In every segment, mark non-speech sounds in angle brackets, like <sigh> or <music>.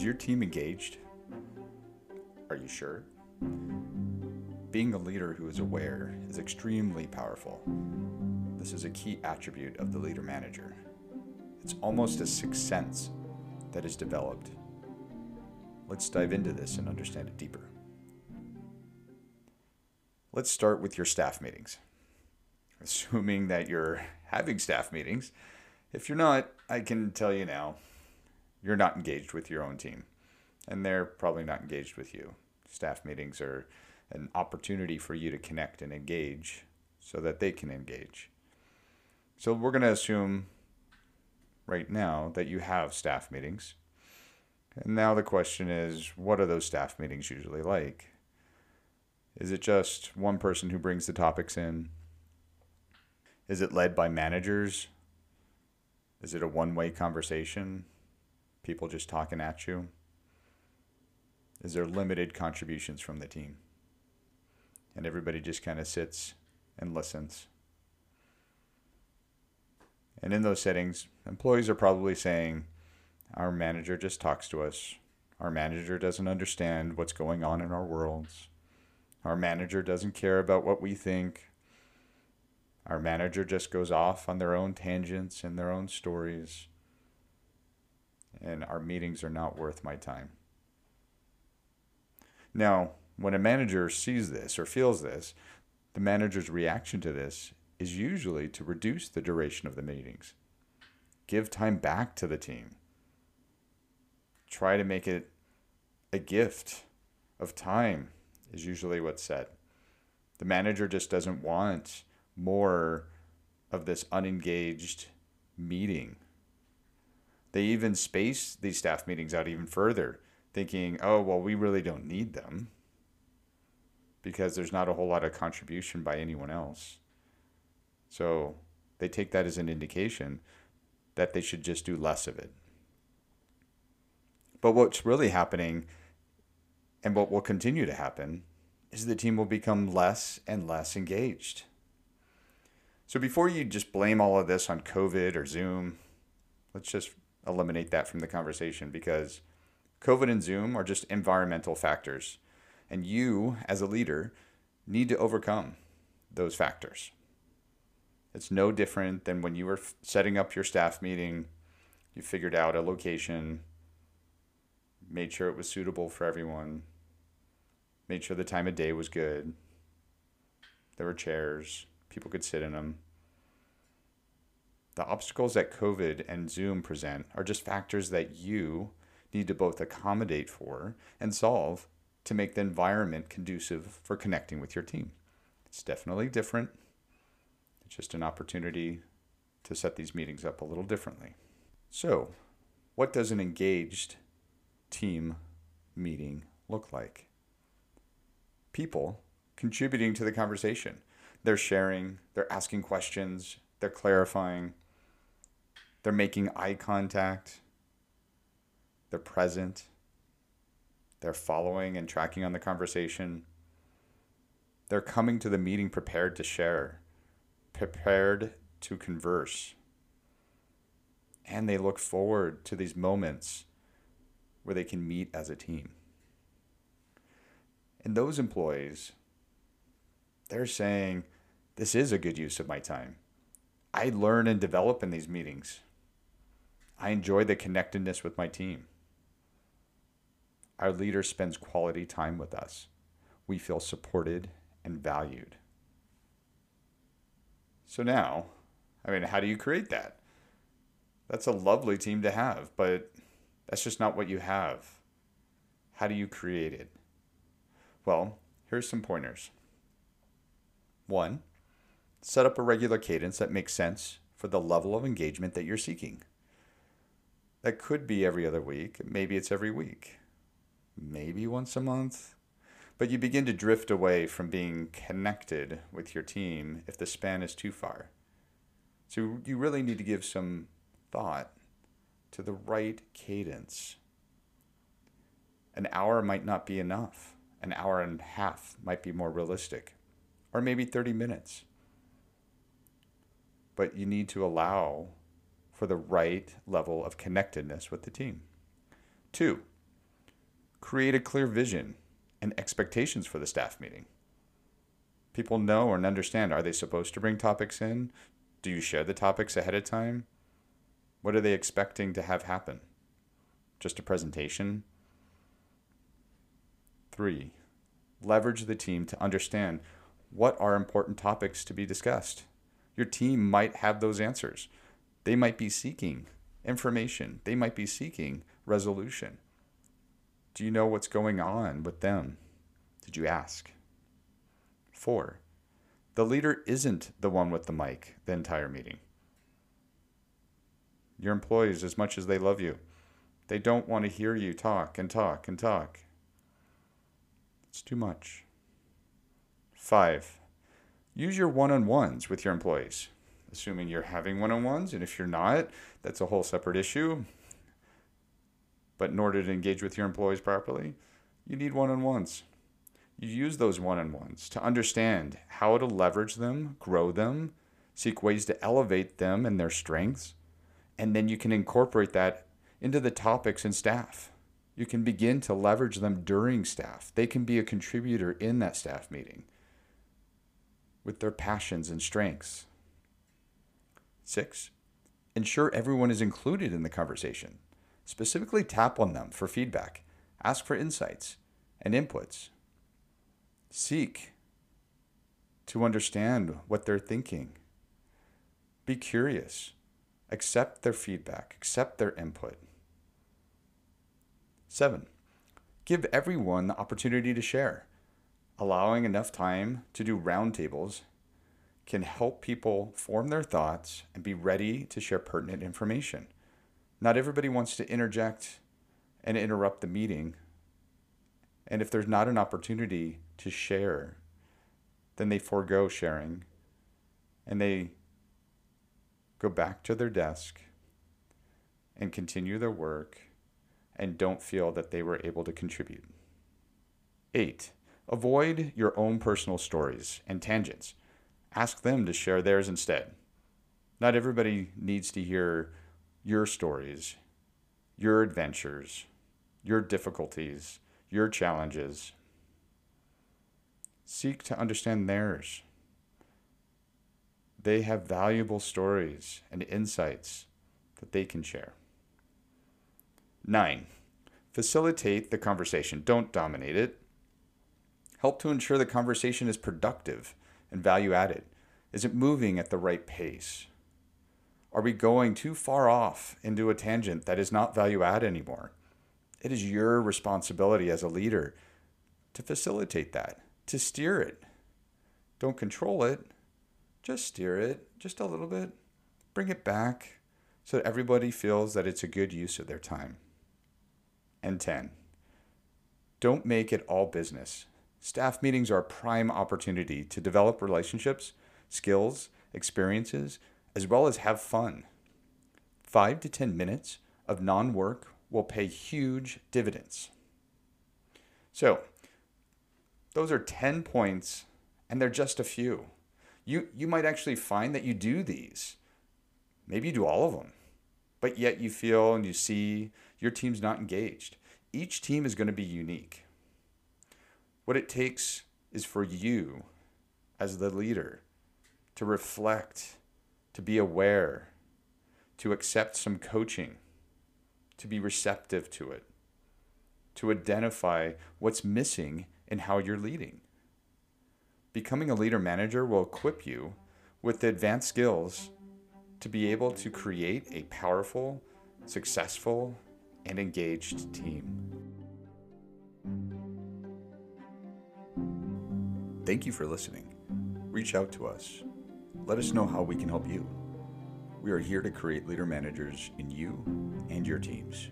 Is your team engaged? Are you sure? Being a leader who is aware is extremely powerful. This is a key attribute of the leader manager. It's almost a sixth sense that is developed. Let's dive into this and understand it deeper. Let's start with your staff meetings. Assuming that you're <laughs> having staff meetings, if you're not, I can tell you now, you're not engaged with your own team, and they're probably not engaged with you. Staff meetings are an opportunity for you to connect and engage so that they can engage. So we're going to assume right now that you have staff meetings. And now the question is what are those staff meetings usually like? Is it just one person who brings the topics in? Is it led by managers? Is it a one way conversation? People just talking at you? Is there limited contributions from the team? And everybody just kind of sits and listens. And in those settings, employees are probably saying, Our manager just talks to us. Our manager doesn't understand what's going on in our worlds. Our manager doesn't care about what we think. Our manager just goes off on their own tangents and their own stories. And our meetings are not worth my time. Now, when a manager sees this or feels this, the manager's reaction to this is usually to reduce the duration of the meetings. Give time back to the team. Try to make it a gift of time, is usually what's said. The manager just doesn't want more of this unengaged meeting. They even space these staff meetings out even further, thinking, oh, well, we really don't need them because there's not a whole lot of contribution by anyone else. So they take that as an indication that they should just do less of it. But what's really happening and what will continue to happen is the team will become less and less engaged. So before you just blame all of this on COVID or Zoom, let's just eliminate that from the conversation because COVID and Zoom are just environmental factors. And you, as a leader, need to overcome those factors. It's no different than when you were setting up your staff meeting, you figured out a location, made sure it was suitable for everyone, made sure the time of day was good. There were chairs, people could sit in them. The obstacles that COVID and Zoom present are just factors that you need to both accommodate for and solve to make the environment conducive for connecting with your team. It's definitely different It's just an opportunity to set these meetings up a little differently. So, what does an engaged team meeting look like? People contributing to the conversation. They're sharing, they're asking questions, they're clarifying, they're making eye contact, they're present, they're following and tracking on the conversation. They're coming to the meeting prepared to share prepared to converse. And they look forward to these moments where they can meet as a team. And those employees, they're saying, This is a good use of my time. I learn and develop in these meetings. I enjoy the connectedness with my team. Our leader spends quality time with us. We feel supported and valued. So now, I mean, how do you create that? That's a lovely team to have, but that's just not what you have. How do you create it? Well, here's some pointers. One, set up a regular cadence that makes sense for the level of engagement that you're seeking. That could be every other week, maybe it's every week, maybe once a month, but you begin to drift away from being connected with your team if the span is too far. So you really need to give some thought to the right cadence. An hour might not be enough. An hour and a half might be more realistic, or maybe 30 minutes. But you need to allow for the right level of connectedness with the team. Two, Create a clear vision and expectations for the staff meeting. People know and understand are they supposed to bring topics in? Do you share the topics ahead of time? What are they expecting to have happen? Just a presentation? Three, leverage the team to understand what are important topics to be discussed. Your team might have those answers. They might be seeking information, they might be seeking resolution. Do you know what's going on with them? Did you ask? Four, the leader isn't the one with the mic the entire meeting. Your employees, as much as they love you, they don't want to hear you talk and talk and talk. It's too much. Five, use your one on ones with your employees, assuming you're having one on ones. And if you're not, that's a whole separate issue. But in order to engage with your employees properly, you need one on ones. You use those one on ones to understand how to leverage them, grow them, seek ways to elevate them and their strengths, and then you can incorporate that into the topics and staff. You can begin to leverage them during staff. They can be a contributor in that staff meeting with their passions and strengths. Six, ensure everyone is included in the conversation. Specifically, tap on them for feedback, ask for insights and inputs. Seek to understand what they're thinking. Be curious. Accept their feedback, accept their input. Seven, give everyone the opportunity to share. Allowing enough time to do roundtables can help people form their thoughts and be ready to share pertinent information. Not everybody wants to interject and interrupt the meeting. And if there's not an opportunity to share, then they forego sharing and they go back to their desk and continue their work and don't feel that they were able to contribute. Eight, avoid your own personal stories and tangents. Ask them to share theirs instead. Not everybody needs to hear your stories, your adventures, your difficulties, your challenges. Seek to understand theirs. They have valuable stories and insights that they can share. Nine, facilitate the conversation. Don't dominate it. Help to ensure the conversation is productive and value added. Is it moving at the right pace? Are we going too far off into a tangent that is not value add anymore? It is your responsibility as a leader to facilitate that, to steer it. Don't control it, just steer it just a little bit. Bring it back so that everybody feels that it's a good use of their time and 10. Don't make it all business. Staff meetings are a prime opportunity to develop relationships, skills, experiences, as well as have fun. Five to 10 minutes of non work will pay huge dividends. So, those are 10 points, and they're just a few. You, you might actually find that you do these. Maybe you do all of them, but yet you feel and you see your team's not engaged. Each team is going to be unique. What it takes is for you, as the leader, to reflect, to be aware, to accept some coaching, to be receptive to it, to identify what's missing in how you're leading. Becoming a leader manager will equip you with the advanced skills to be able to create a powerful, successful, and engaged team. Thank you for listening. Reach out to us. Let us know how we can help you. We are here to create leader managers in you and your teams.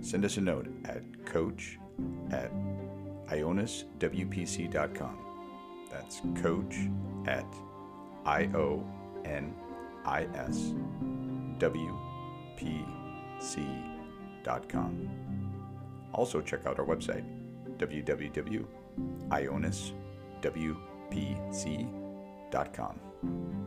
Send us a note at coach at ioniswpc.com. That's coach at I O N I S W P C also, check out our website, www.ioniswpc.com.